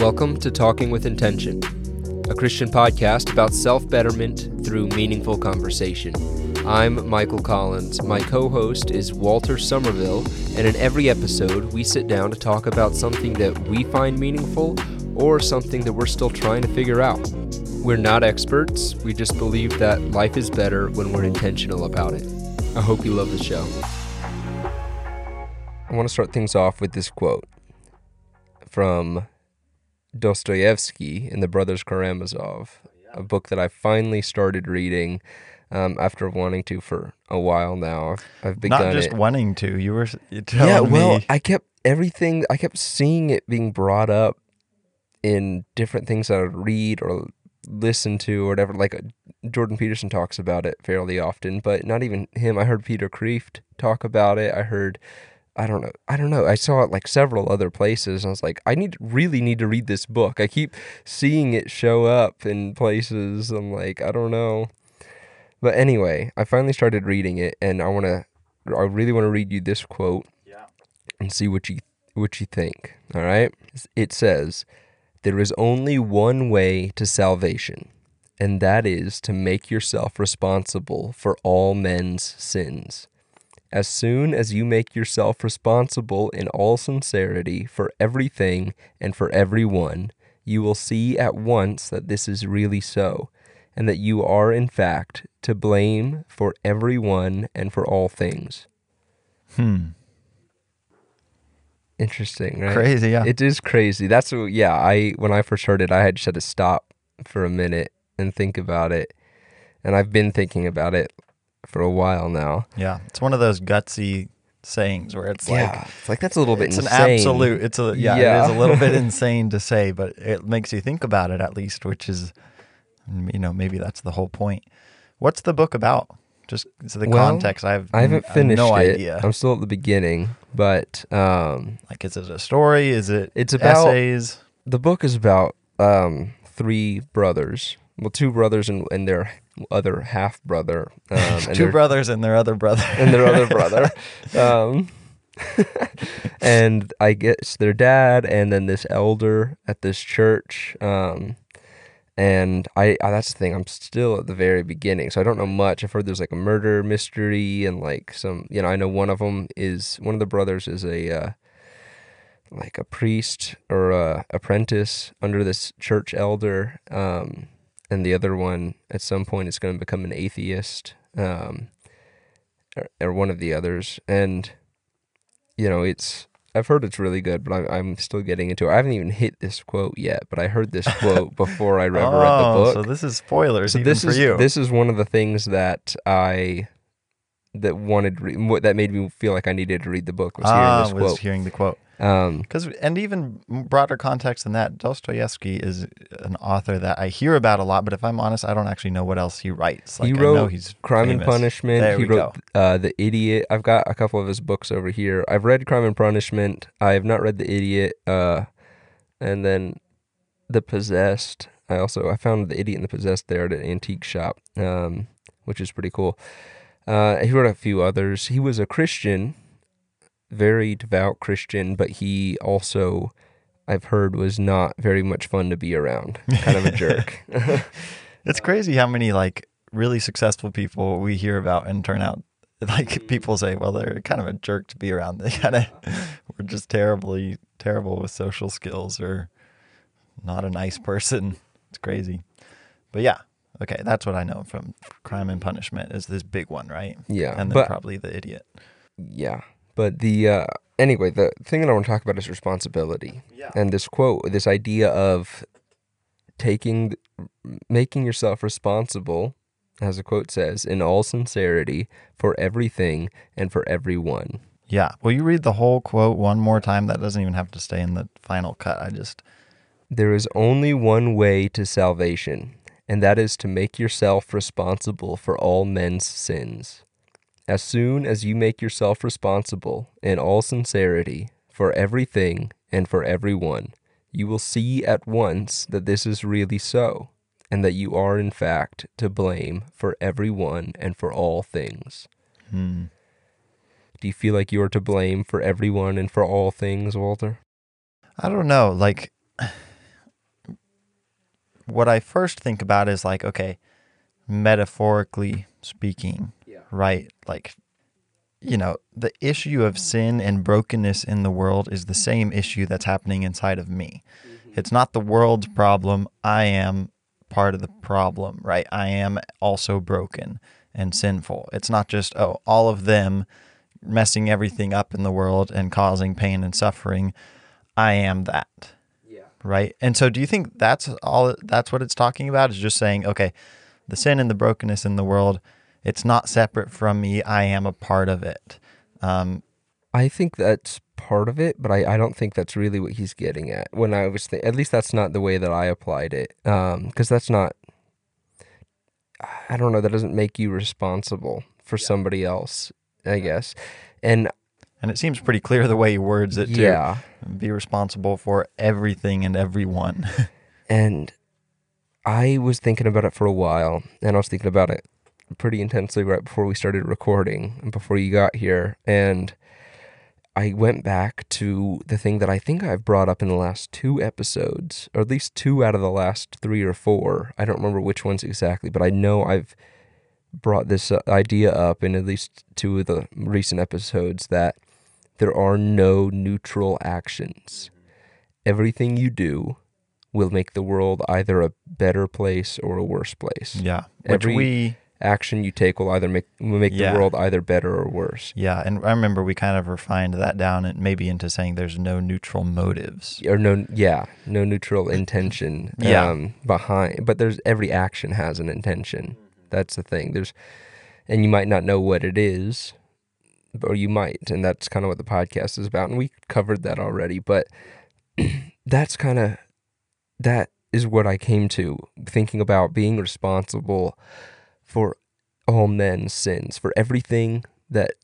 Welcome to Talking with Intention, a Christian podcast about self betterment through meaningful conversation. I'm Michael Collins. My co host is Walter Somerville, and in every episode, we sit down to talk about something that we find meaningful or something that we're still trying to figure out. We're not experts, we just believe that life is better when we're intentional about it. I hope you love the show. I want to start things off with this quote from Dostoevsky in The Brothers Karamazov, a book that I finally started reading um, after wanting to for a while now. I've, I've begun Not just it. wanting to. You were telling yeah, well, me. I kept everything. I kept seeing it being brought up in different things that I would read or listen to or whatever. Like uh, Jordan Peterson talks about it fairly often, but not even him. I heard Peter Kreeft talk about it. I heard. I don't know. I don't know. I saw it like several other places. I was like, I need really need to read this book. I keep seeing it show up in places. I'm like, I don't know. But anyway, I finally started reading it, and I want to. I really want to read you this quote yeah. and see what you what you think. All right? It says, "There is only one way to salvation, and that is to make yourself responsible for all men's sins. As soon as you make yourself responsible in all sincerity for everything and for everyone, you will see at once that this is really so." And that you are, in fact, to blame for everyone and for all things. Hmm. Interesting, right? Crazy, yeah. It is crazy. That's what, yeah. I when I first heard it, I had just had to stop for a minute and think about it, and I've been thinking about it for a while now. yeah. It's one of those gutsy sayings where it's yeah, like it's like that's a little bit it's insane. an absolute. It's a yeah, Yeah. It is a little bit insane to say, but it makes you think about it at least, which is, you know, maybe that's the whole point. What's the book about? Just so the Well, context. I have I haven't I have finished no it. idea. I'm still at the beginning, but um, like, is it a story? Is it It's about- essays? the book is about um, three brothers. Well, two brothers and, and their other half brother. Um, Two brothers and their other brother. and their other brother. Um, and I guess their dad, and then this elder at this church. Um, and I, I, that's the thing. I'm still at the very beginning, so I don't know much. I've heard there's like a murder mystery, and like some, you know, I know one of them is one of the brothers is a uh, like a priest or a apprentice under this church elder. Um, and the other one at some point is going to become an atheist. Um, or, or one of the others, and you know it's. I've heard it's really good, but I, I'm still getting into it. I haven't even hit this quote yet, but I heard this quote before I ever read the Oh, book. So this is spoilers So this for is you. this is one of the things that I that wanted re- that made me feel like I needed to read the book was ah, hearing this was quote. hearing the quote. Um, Because and even broader context than that, Dostoevsky is an author that I hear about a lot. But if I'm honest, I don't actually know what else he writes. Like he I know wrote he's Crime and. Punishment. There he we wrote uh, The Idiot. I've got a couple of his books over here. I've read Crime and Punishment. I have not read The Idiot. Uh, and then The Possessed. I also I found The Idiot and The Possessed there at an antique shop, um, which is pretty cool. Uh, he wrote a few others. He was a Christian, very devout Christian, but he also, I've heard, was not very much fun to be around. Kind of a jerk. It's crazy how many like really successful people we hear about and turn out like mm-hmm. people say, well, they're kind of a jerk to be around. They kind of were just terribly terrible with social skills or not a nice person. It's crazy. But yeah, okay, that's what I know from Crime and Punishment is this big one, right? yeah, And then but probably the idiot. Yeah. But the uh anyway, the thing that I want to talk about is responsibility. Yeah. And this quote, this idea of taking making yourself responsible as the quote says in all sincerity for everything and for everyone. Yeah. Will you read the whole quote one more time? That doesn't even have to stay in the final cut. I just There is only one way to salvation, and that is to make yourself responsible for all men's sins. As soon as you make yourself responsible in all sincerity for everything and for everyone, you will see at once that this is really so, and that you are in fact to blame for everyone and for all things. hmm. Do you feel like you are to blame for everyone and for all things, Walter? I don't know. Like, what I first think about is like, okay, metaphorically speaking. Right? Like, you know, the issue of mm. sin and brokenness in the world is the mm-hmm. same issue that's happening inside of me. Mm-hmm. It's not the world's mm-hmm. problem. I am part of the problem, right? I am also broken and sinful. It's not just, oh, all of them messing everything up in the world and causing pain and suffering. I am that Yeah. right? And so, do you think that's all? That's what it's talking about? Is just saying, okay, the sin and the brokenness in the world, it's not separate from me. I am a part of it. Um, I think that's part of it, but I, I don't think that's really what he's getting at. When I was, th- at least that's not the way that I applied it, because that's not. I don't know. That doesn't make you responsible for somebody else, I guess. And and it seems pretty clear the way he words it too. yeah, Be responsible for everything and everyone. and I was thinking about it for a while, and I was thinking about it pretty intensely right before we started recording and before you got here, and I went back to the thing that I think I've brought up in the last two episodes, or at least two out of the last three or four. I don't remember which ones exactly, but I know I've brought this uh, idea up in at least two of the recent episodes that there are no neutral actions. Everything you do will make the world either a better place or a worse place. yeah, which Every- we Action you take will either make will make Yeah. the world either better or worse. yeah, and I remember we kind of refined that down and maybe into saying there's no neutral motives. or no yeah no neutral intention Yeah. um behind but there's every action has an intention that's the thing there's and you might not know what it is or you might and that's kind of what the podcast is about and we covered that already but that's kind of that is what i came to thinking about being responsible for all men's sins for everything that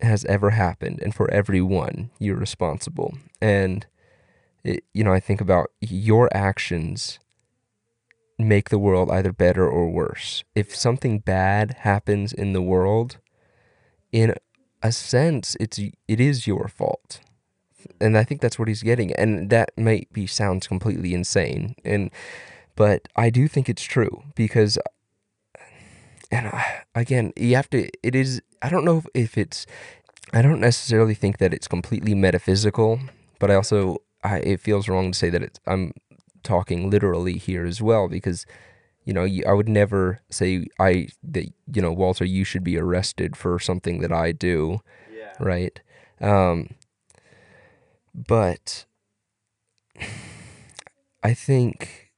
has ever happened and for everyone you're responsible. And it, you know i think about your actions make the world either better or worse. If something bad happens in the world in a sense it's it is your fault. And i think that's what he's getting and that might be sounds completely insane and but i do think it's true because and I, again you have to it is i don't know if, it's i don't necessarily think that it's completely metaphysical but i also I, it feels wrong to say that it's i'm talking literally here as well because you know you, i would never say i that you know walter you should be arrested for something that i do Yeah. right um but i think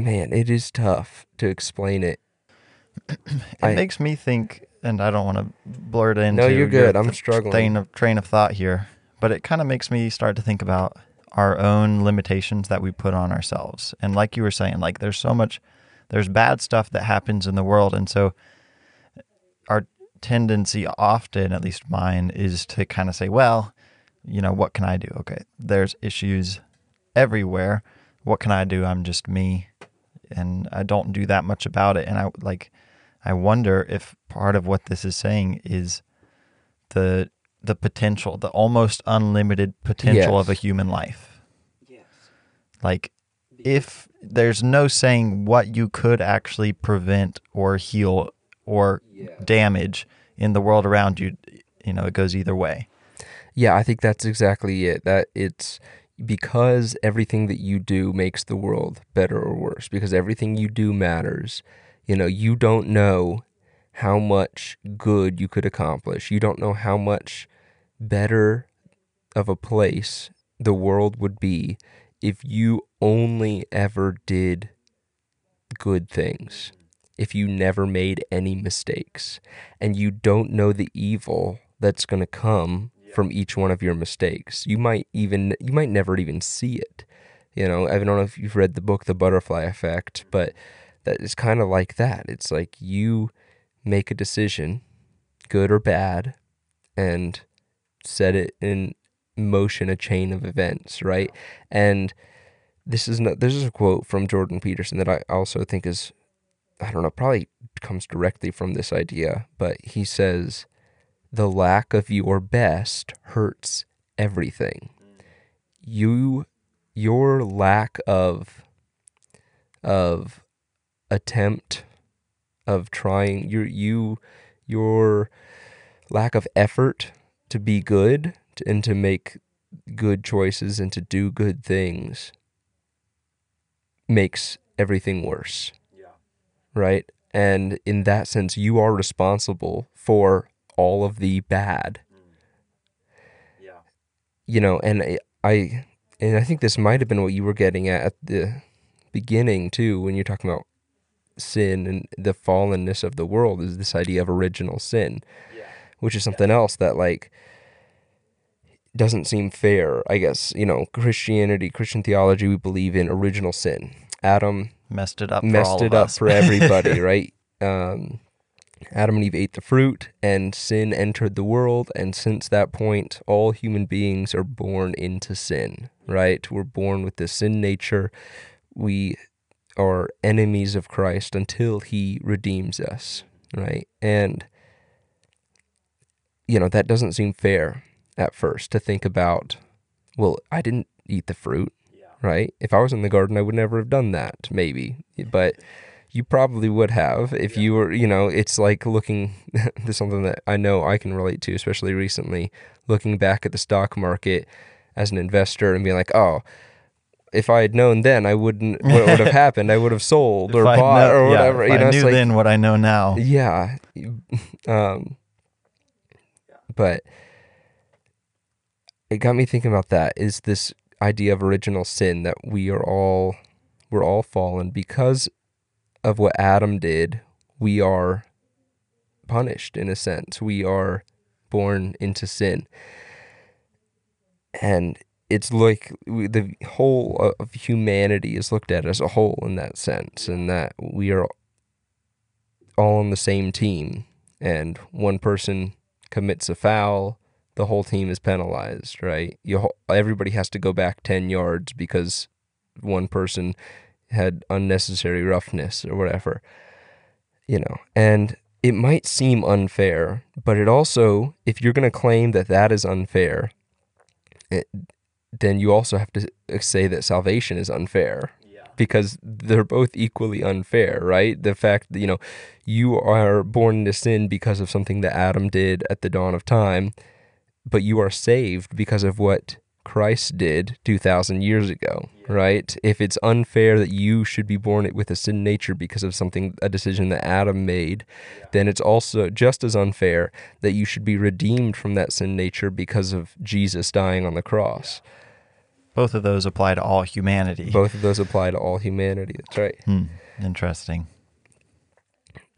man it is tough to explain it It I- makes me think, and I don't want to blurt into no you're your good i'm struggling train of train of thought here, but it kind of makes me start to think about our own limitations that we put on ourselves. And like you were saying, like there's so much there's bad stuff that happens in the world and so uh, our tendency often, at least mine, is to kind of say, well, you know, what can I do? Okay, there's issues everywhere. What can I do? I'm just me and I don't do that much about it and I like I wonder if part of what this is saying is the the potential, the almost unlimited potential of a human life. Yes. Like if there's no saying what you could actually prevent or heal or damage in the world around you, you know, it goes either way. Yeah, I think that's exactly it. That it's because everything that you do makes the world better or worse, because everything you do matters. You know, you don't know how much good you could accomplish. You don't know how much better of a place the world would be if you only ever did good things. If you never made any mistakes and you don't know the evil that's going to come from each one of your mistakes. You might even you might never even see it. You know, I don't know if you've read the book The Butterfly Effect, mm-hmm. but that is kind of like that. It's like you make a decision, good or bad, and set it in motion a chain of events, right? And this is not, this is a quote from Jordan Peterson that I also think is I don't know, probably comes directly from this idea, but he says the lack of your best hurts everything. You your lack of of attempt of trying your you your lack of effort to be good and to make good choices and to do good things makes everything worse. Yeah. Right? And in that sense you are responsible for all of the bad. Yeah. You know, and I- I and I think this might have been what you were getting at at the beginning too when you're talking about sin and the fallenness of the world is this idea of original sin Yeah. which is something else that like doesn't seem fair i guess you know christianity christian theology we believe in original sin adam Messed it up. for messed all it of up us. for everybody right um adam and eve ate the fruit and sin entered the world and since that point all human beings are born into sin right? We're born with this sin nature. We are enemies of christ until he redeems us right? And you know that doesn't seem fair at first to think about well i didn't eat the fruit Yeah. right? If i was in the garden i would never have done that maybe but you probably would have if you were you know it's like looking this something that i know i can relate to especially recently looking back at the stock market as an investor and being like oh if i had known then i wouldn't what would have happened i would have sold or bought know- or yeah, whatever if you know I knew like then what I know now. yeah. Um, but it got me thinking about that is this idea of original sin that we are all we're all fallen because of what Adam did. We are punished in a sense. We are born into sin. And it's like the whole of humanity is looked at as a whole in that sense, and that we are all on the same team, and one person commits a foul, the whole team is penalized, right? You everybody has to go back 10 yards because one person had unnecessary roughness or whatever. You know, and it might seem unfair, but it also if you're going to claim that that is unfair, it, then you also have to say that salvation is unfair Yeah. because they're both equally unfair, right? The fact that, you know, you are born into sin because of something that Adam did at the dawn of time, but you are saved because of what Christ did 2,000 years ago, right? If it's unfair that you should be born with a sin nature because of something, a decision that Adam made, then it's also just as unfair that you should be redeemed from that sin nature because of Jesus dying on the cross. Both of those apply to all humanity. Both of those apply to all humanity. That's right. Hmm. Interesting.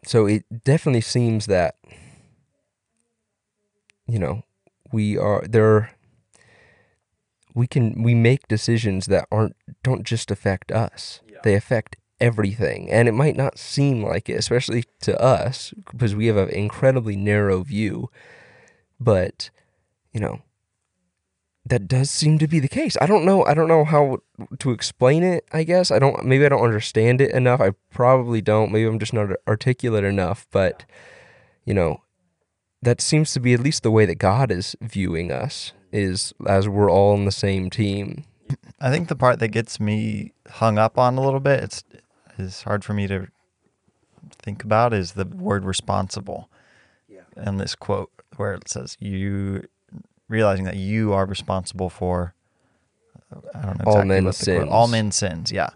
so it definitely seems that you know we are there we can we make decisions that aren't don't just affect us. They affect everything. And it might not seem like it especially to us because we have an incredibly narrow view. But you know that does seem to be the case. I don't know i don't know how to explain it i guess. I don't maybe i don't understand it enough. I probably don't. Maybe i'm just not articulate enough. But you know that seems to be at least the way that god is viewing us is as we're all on the same team I think the part that gets me hung up on a little bit, it's is hard for me to think about is the word responsible. Yeah. And this quote where it says you realizing that you are responsible for I don't know exactly All exactly men's what the quote- all men's sins, yeah.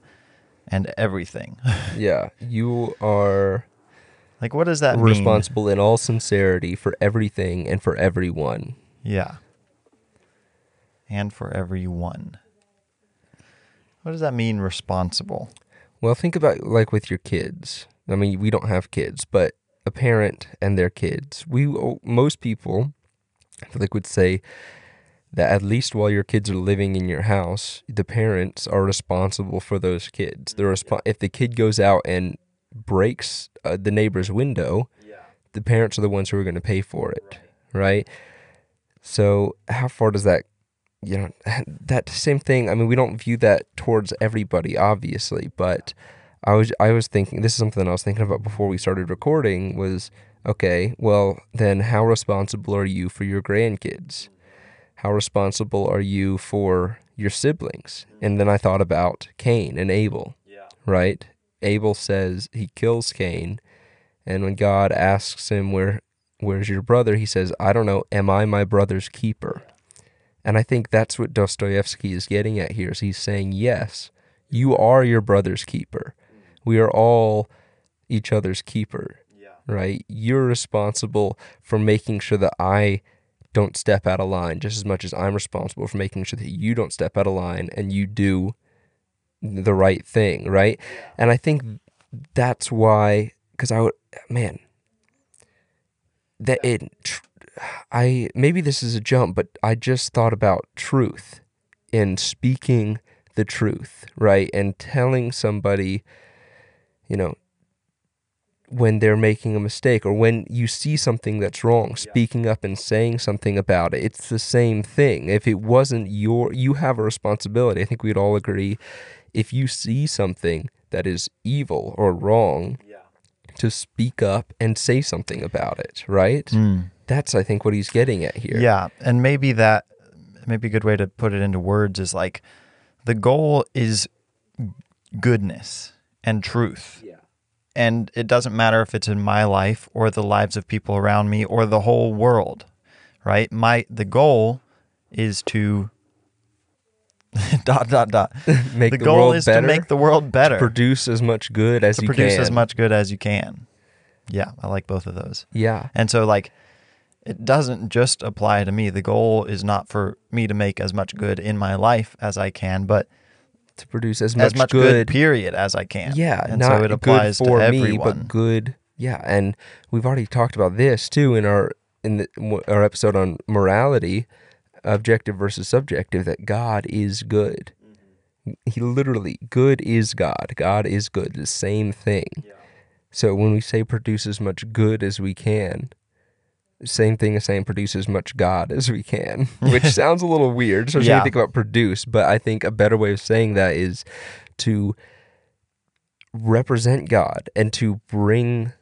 And everything. yeah you are like what does that mean? responsible in all sincerity for everything and for everyone Yeah. And for everyone. What does that mean responsible? Well, think about like with your kids. I mean, we don't have kids, but a parent and their kids. We most people, I feel like, would say that at least while your kids are living in your house, the parents are responsible for those kids. They're resp- if the kid goes out and breaks uh, the neighbor's window, the parents are the ones who are going to pay for it, right? So, how far does that you know that same thing i mean we don't view that towards everybody obviously but i was i was thinking this is something i was thinking about before we started recording was okay well then how responsible are you for your grandkids how responsible are you for your siblings? And then I thought about Cain and Abel, Yeah. right? Abel says he kills Cain, and when God asks him where where's your brother, he says, I don't know, am I my brother's keeper? And I think that's what Dostoevsky is getting at here. Is he's saying, yes, you are your brother's keeper. We are all each other's keeper, Yeah. right? You're responsible for making sure that I don't step out of line just as much as I'm responsible for making sure that you don't step out of line and you do the right thing, right? And I think that's why, because I would, man, that it, tr- I, maybe this is a jump, but I just thought about truth and speaking the truth, right? And telling somebody, you know, when they're making a mistake or when you see something that's wrong, speaking up and saying something about it. It's the same thing. If it wasn't your, you have a responsibility. I think we'd all agree. If you see something that is evil or wrong, Yeah. to speak up and say something about it, right? Mm. That's, I think, what he's getting at here. Yeah, and maybe that maybe a good way to put it into words is like the goal is goodness and truth. Yeah. And it doesn't matter if it's in my life or the lives of people around me or the whole world, right? My the goal is to dot dot dot. Make the the, goal world is better. to make the world better. produce as much good as to you produce can. as much good as you can. Yeah, I like both of those. Yeah. And so, like, it doesn't just apply to me. The goal is not for me to make as much good in my life as I can, but To produce as much, as much good, period, as I can. Yeah, and not so it applies good for to me, but good. Yeah, and we've already talked about this too in our in the, our episode on morality, objective versus subjective. That God is good. Mm-hmm. He literally good is God. God is good. The same thing. So when we say produce as much good as we can, same thing as saying produce as much God as we can, which sounds a little weird. So when you think about produce, but I think a better way of saying that is to represent God and to bring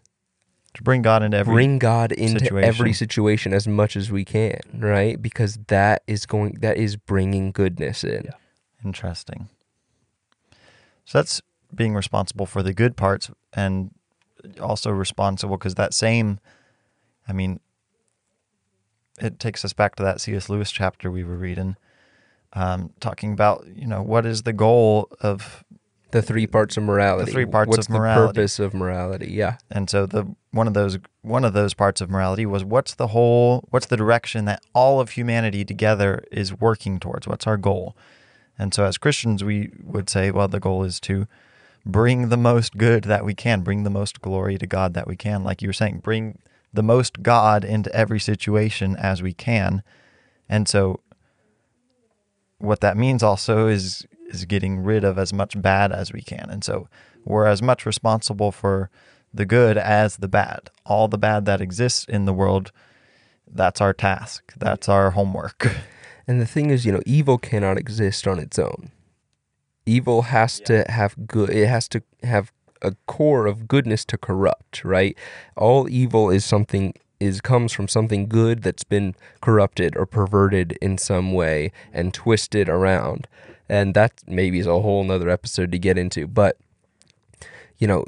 to bring God into every bring God into every situation. situation as much as we can, right? Because that is going that is bringing goodness in. Interesting. So that's being responsible for the good parts and also responsible because that same, I mean, it takes us back to that C.S. Lewis chapter we were reading, um, talking about, you know, what is the goal of, The three parts of morality. The three parts What's of morality. What's the purpose of morality? Yeah. and so the one of those one of those parts of morality was what's the whole what's the direction that all of humanity together is working towards what's our goal and so as christians we would say well the goal is to bring the most good that we can bring the most glory to god that we can like you were saying bring the most god into every situation as we can. And so what that means also is is getting rid of as much bad as we can. And so we're as much responsible for the good as the bad. All the bad that exists in the world that's our task. That's our homework. And the thing is, you know, evil cannot exist on its own. Evil has to have good. It has to have a core of goodness to corrupt, right? All evil is something is comes from something good that's been corrupted or perverted in some way and twisted around. And that maybe is a whole nother episode to get into. But you know,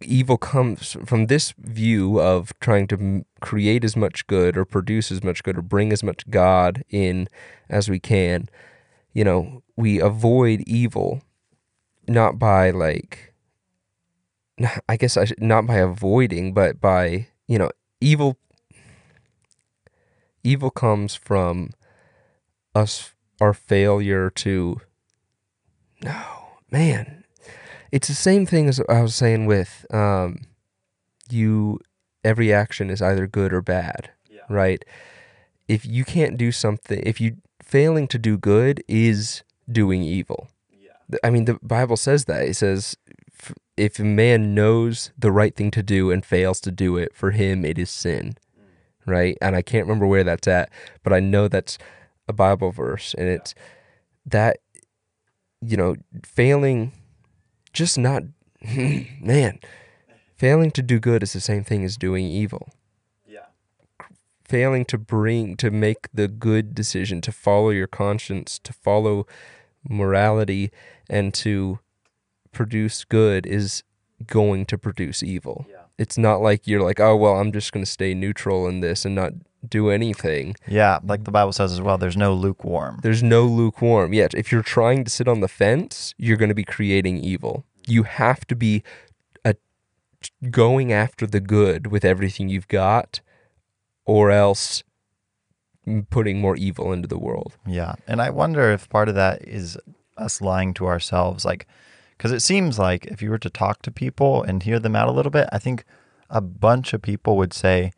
evil comes from this view of trying to create as much good or produce as much good or bring as much God in as we can. You know, we avoid evil not by like, I guess I should, not by avoiding, but by, you know, evil. Evil comes from us, our failure to. No, man, it's the same thing as I was saying with um, you. Every action is either good or bad, right? If you can't do something, if you failing to do good is doing evil. I mean, the Bible says that. It says, if a man knows the right thing to do and fails to do it, for him it is sin, mm. right? And I can't remember where that's at, but I know that's a Bible verse, and it's that you know, failing, just not, man, failing to do good is the same thing as doing evil. yeah failing to bring to make the good decision, to follow your conscience, to follow morality, and to produce good is going to produce evil. Yeah. It's not like you're like, oh well, I'm just going to stay neutral in this and not do anything. Yeah, like the Bible says as well, there's no lukewarm. There's no lukewarm. Yet, if you're trying to sit on the fence, you're going to be creating evil. You have to be a, going after the good with everything you've got, or else putting more evil into the world. Yeah. And I wonder if part of that is us lying to ourselves. Like, because it seems like if you were to talk to people and hear them out a little bit, I think a bunch of people would say,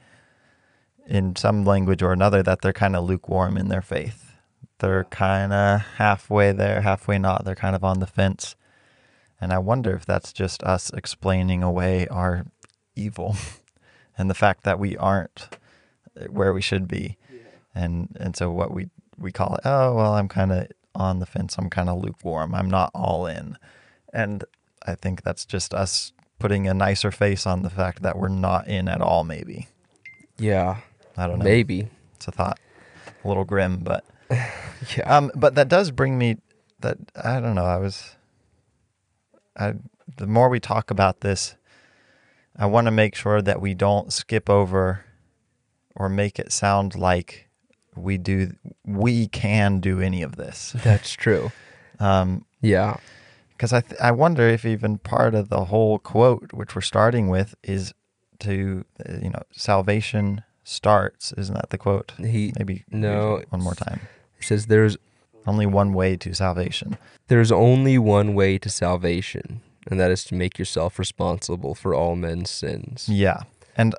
in some language or another, that they're kind of lukewarm in their faith. They're kind of halfway there, halfway not. They're kind of on the fence. And I wonder if that's just us explaining away our evil and the fact that we aren't eh, where we should be. And and so what we we call it, oh well, I'm kind of on the fence. I'm kind of lukewarm. I'm not all in. And I think that's just us putting a nicer face on the fact that we're not in at all. Maybe Yeah, I don't know. maybe. It's a thought, a little grim, but Yeah. um, but that does bring me that I don't know. I was, I the more we talk about this, I want to make sure that we don't skip over, or make it sound like we do we can do any of this. That's true. Um, Yeah. because I th- I wonder if even part of the whole quote, which we're starting with, is to you know salvation starts. Isn't that the quote? He Maybe No, one more time. he says there's Only one way to salvation. there's only one way to salvation, and that is to make yourself responsible for all men's sins. Yeah. And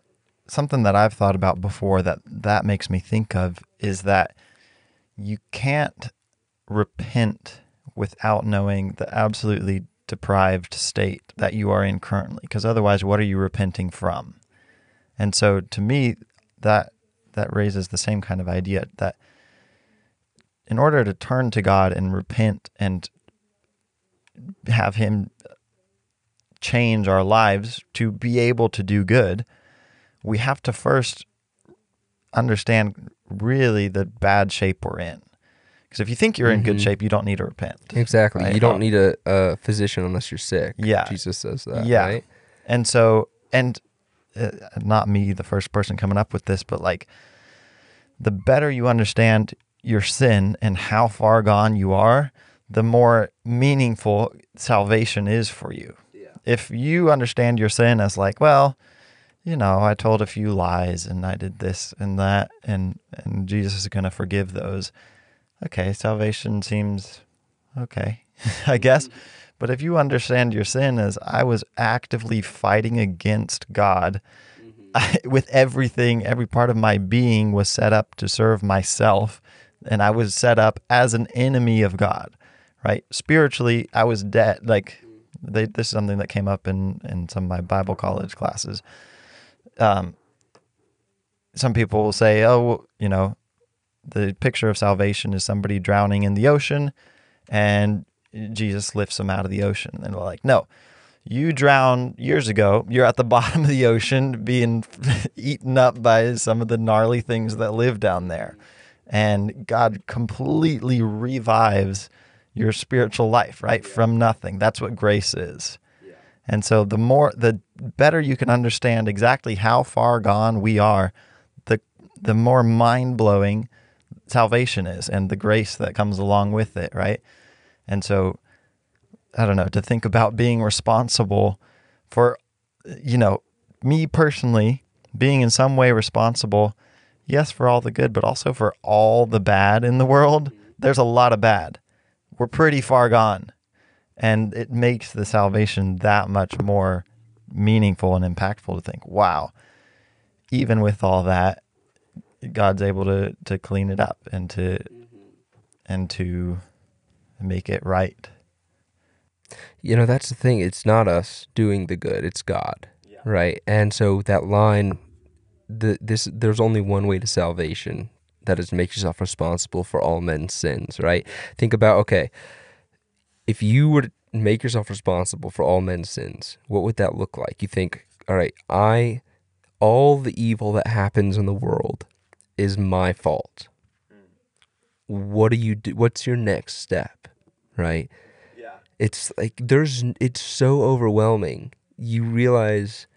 something that I've thought about before that that makes me think of is that you can't repent without knowing the absolutely deprived state that you are in currently because otherwise what are you repenting from? And so to me that that raises the same kind of idea that in order to turn to God and repent and have him change our lives to be able to do good, we have to first understand really the bad shape we're in. Because if you think you're in good Mhm. shape, you don't need to repent. Exactly. Right. You don't need a, a physician unless you're sick. Yeah. Jesus says that. Yeah. Right? And so, and uh, not me, the first person coming up with this, but like the better you understand your sin and how far gone you are, the more meaningful salvation is for you. Yeah. If you understand your sin as like, well, you know, I told a few lies and I did this and that, and and Jesus is going to forgive those. Okay, salvation seems okay, I guess. Mm-hmm. But if you understand your sin as I was actively fighting against God mm-hmm. I, with everything, every part of my being was set up to serve myself, and I was set up as an enemy of God, right? Spiritually, I was dead. Like, mm-hmm. they, this is something that came up in, in some of my Bible college classes. Um, some people will say, oh, you know, the picture of salvation is somebody drowning in the ocean and Jesus lifts them out of the ocean. And they're like, no, you drowned years ago. You're at the bottom of the ocean being eaten up by some of the gnarly things that live down there. And God completely revives your spiritual life, right? From nothing. That's what grace is. And so the more the better you can understand exactly how far gone we are, the the more mind-blowing salvation is and the grace that comes along with it, right? And so I don't know, to think about being responsible for you know, me personally being in some way responsible, yes, for all the good, but also for all the bad in the world. There's a lot of bad. We're pretty far gone. And it makes the salvation that much more meaningful and impactful to think, wow, even with all that, God's able to to clean it up and to mm-hmm. and to make it right. You know, that's the thing. It's not us doing the good, it's God. Right? And so that line the this there's only one way to salvation. That is to make yourself responsible for all men's sins, right? Think about okay, if you were to make yourself responsible for all men's sins, what would that look like? You think, all right, I all the evil that happens in the world, is my fault. Hmm. What do you do? What's your next step? Right? Yeah. It's like there's it's so overwhelming. You realize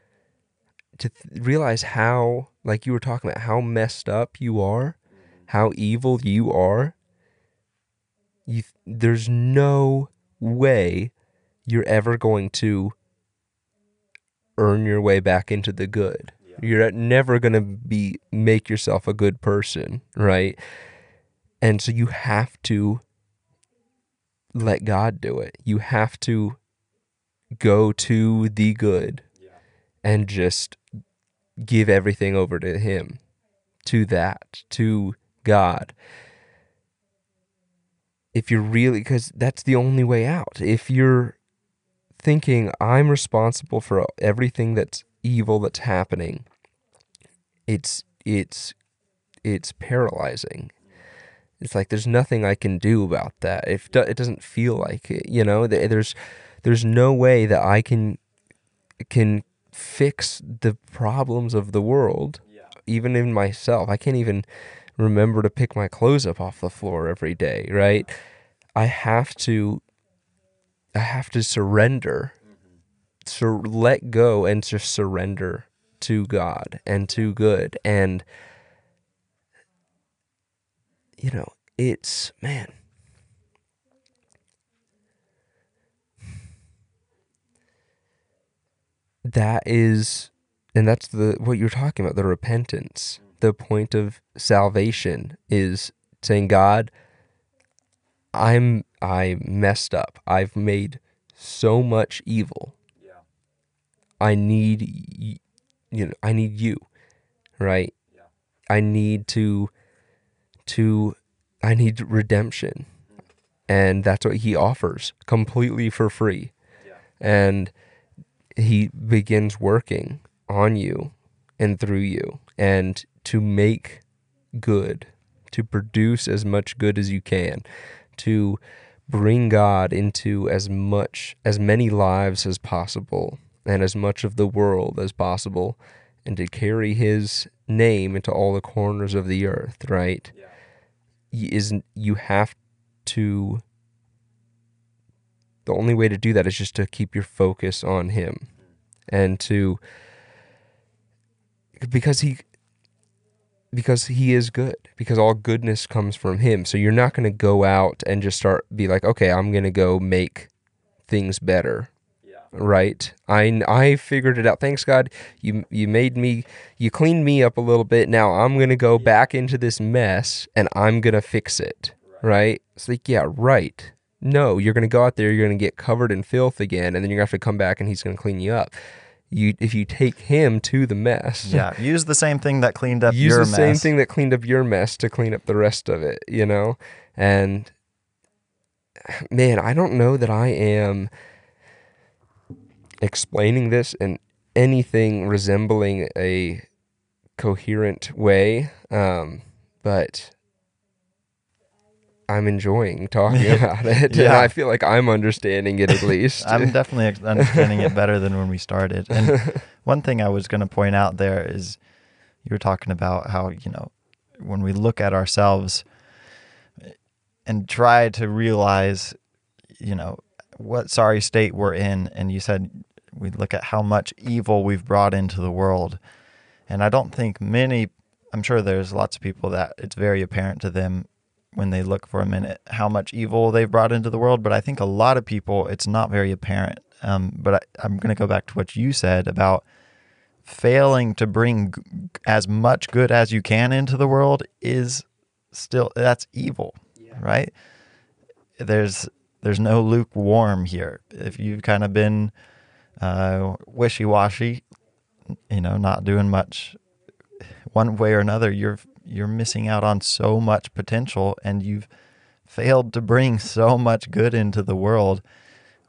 to th- realize how like you were talking about how messed up you are, mm-hmm. how evil you are. You th- there's no way you're ever going to earn your way back into the good. You're never going to be make yourself a good person, right? And so you have to let God do it. You have to go to the good and just give everything over to him, to that, to God. If you're really cuz that's the only way out. If you're thinking I'm responsible for everything that's evil that's happening, it's it's it's paralyzing. It's like there's nothing I can do about that. If it doesn't feel like it, you know, there's there's no way that I can can fix the problems of the world, even in myself. I can't even remember to pick my clothes up off the floor every day, right? I have to I have to surrender. To let go and to surrender to God and to good and you know, it's man. That is and that's the what you're talking about, the repentance. The point of salvation is saying, God, I'm I messed up. I've made so much evil. Yeah. I need you know, I need you. Right? Yeah. I need to to I need redemption. And that's what he offers completely for free. Yeah. And he begins working on you and through you and to make good, to produce as much good as you can, to bring God into as much as many lives as possible and as much of the world as possible and to carry his name into all the corners of the earth, right? Yeah. is you have to the only way to do that is just to keep your focus on him mm-hmm. and to because he because he is good because all goodness comes from him. So you're not going to go out and just start be like okay i'm going to go make things better. Yeah. right? I i figured it out. Thanks god. You you made me you cleaned me up a little bit. Now i'm going to go back into this mess and i'm going to fix it. Right. It's like yeah right. No you're going to go out there you're going to get covered in filth again and then you're going to have to come back and he's going to clean you up you if you take him to the mess Yeah. Use the same thing that cleaned up use the same thing that cleaned up your mess to clean up the rest of it, you know? And man, I don't know that I am explaining this in anything resembling a coherent way. Um, but I'm enjoying talking about it. And Yeah. I feel like I'm understanding it at least. I'm definitely understanding it better than when we started. And one thing I was going to point out there is you were talking about how, you know, when we look at ourselves and try to realize, you know, what sorry state we're in, and you said we look at how much evil we've brought into the world. And I don't think many, I'm sure there's lots of people that it's very apparent to them when they look for a minute how much evil they've brought into the world. But I think a lot of people, it's not very apparent. Um, but I, I'm going to go back to what you said about failing to bring g- as much good as you can into the world is still that's evil, right? There's there's no lukewarm here. If you've kind of been uh, wishy washy, you know, not doing much one way or another, you're you're missing out on so much potential, and you've failed to bring so much good into the world.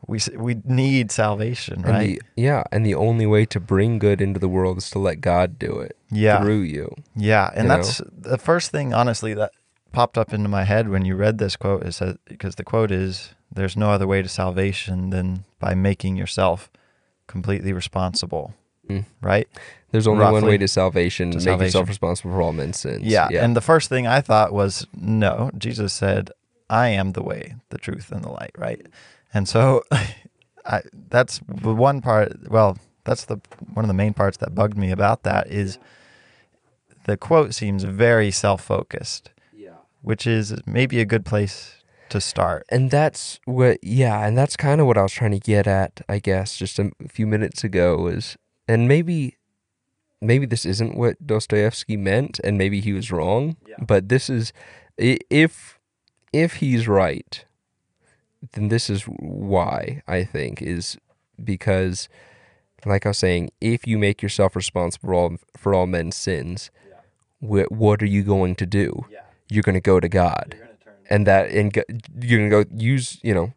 We we need salvation, And right? the, yeah, and the only way to bring good into the world is to let God do it yeah, through you. yeah, and you that's the first thing, honestly, that popped up into my head when you read this quote. Is that because the quote is, "There's no other way to salvation than by making yourself completely responsible Mm. right? There's only one way to salvation: To make salvation. yourself responsible for all men's sins. Yeah. And the first thing I thought was, no, Jesus said, I am the way, the truth, and the light, right? And so I, that's the one part, well, that's the one of the main parts that bugged me about that is the quote seems very self-focused, yeah. which is maybe a good place to start. And that's what, yeah, and that's kind of what I was trying to get at, I guess, just a few minutes ago is, and maybe, maybe this isn't what Dostoevsky meant, and maybe he was wrong, Yeah. but this is, if, if he's right, then this is why I think is because, like I was saying, if you make yourself responsible for all, for all men's sins, wh- what are you going to do? You're going to go to God and that and go, you're gonna go use you know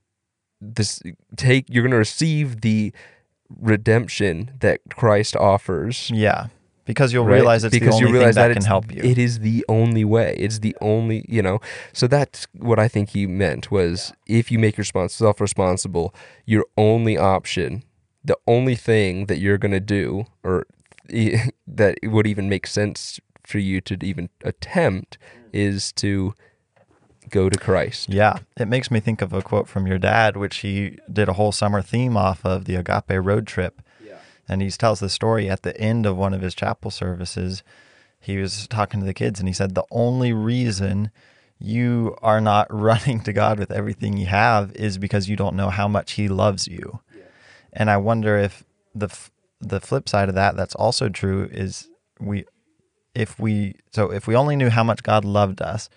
this take you're gonna receive the redemption that Christ offers. Yeah. Because you'll right? realize it's because the only you realize thing that, that can help you. It is the only way. It's the only you know. So that's what I think he meant was if you make yourself responsible, your only option, the only thing that you're gonna do, or that would even make sense for you to even attempt, is to go to Christ. Yeah, it makes me think of a quote from your dad, which he did a whole summer theme off of the Agape road trip. And he tells the story at the end of one of his chapel services. He was talking to the kids and he said, The only reason you are not running to God with everything you have is because you don't know how much He loves you. And I wonder if the f- the flip side of that that's also true is we if we so if we only knew how much God loved us,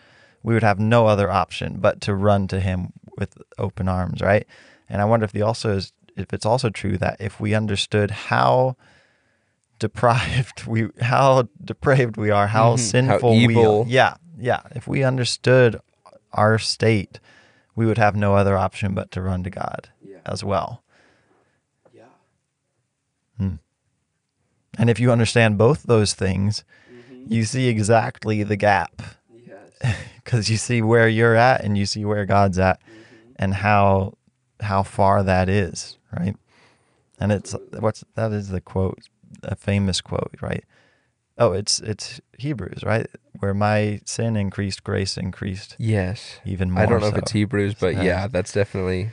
we would have no other option but to run to him with open arms, right? And I wonder if the also is if it's also true that if we understood how deprived we how depraved we are, how Mhm. How sinful evil. we yeah, yeah. If we understood our state, we would have no other option but to run to God as well. Yeah. Hmm. And if you understand both those things, you see exactly the gap Yes. because you see where you're at and you see where God's at and how how far that is, right? And it's what's that is the quote, a famous quote, right? Oh, it's it's Hebrews, right? Where my sin increased, grace increased Yes. even more. I don't know so. if it's Hebrews, but Yeah. yeah, that's definitely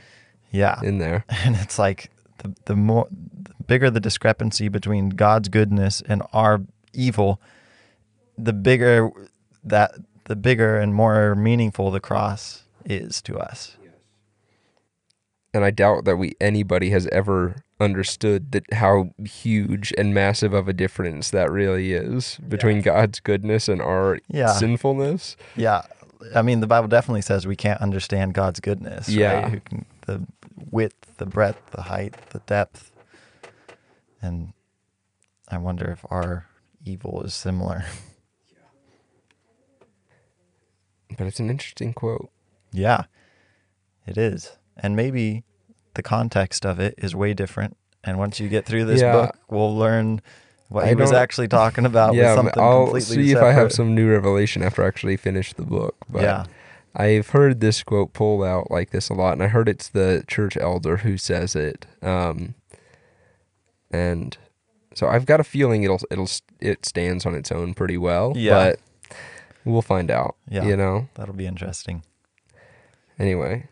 Yeah, in there. and it's like the the more the bigger the discrepancy between God's goodness and our evil, the bigger that the bigger and more meaningful the cross is to us. And I doubt that we anybody has ever understood that how huge and massive of a difference that really is between God's goodness and our Yeah. sinfulness. Yeah, I mean the Bible definitely says we can't understand God's goodness. Yeah. right? Who can, the width, the breadth, the height, the depth, and I wonder if our evil is similar. But it's an interesting quote. Yeah, it is. And maybe the context of it is way different. And once you get through this Yeah. book, we'll learn what I he was actually talking about yeah, with something I'll completely see separate. if I have some new revelation after I actually finish the book. But yeah. I've heard this quote pulled out like this a lot, and I heard it's the church elder who says it. Um, and so I've got a feeling it'll it'll it stands on its own pretty well. Yeah. But we'll find out. Yeah. You know. That'll be interesting. Anyway,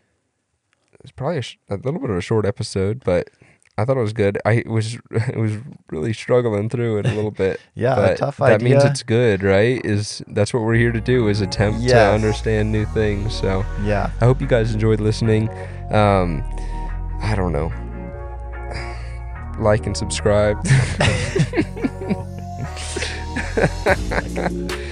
it's probably a, sh- a little bit of a short episode, but I thought it was good. I was I was really struggling through it a little bit. Yeah, but tough that means it's good, right? Is that's what we're here to do? Is attempt to understand new things. So Yeah. I hope you guys enjoyed listening. Um, I don't know. Like and subscribe.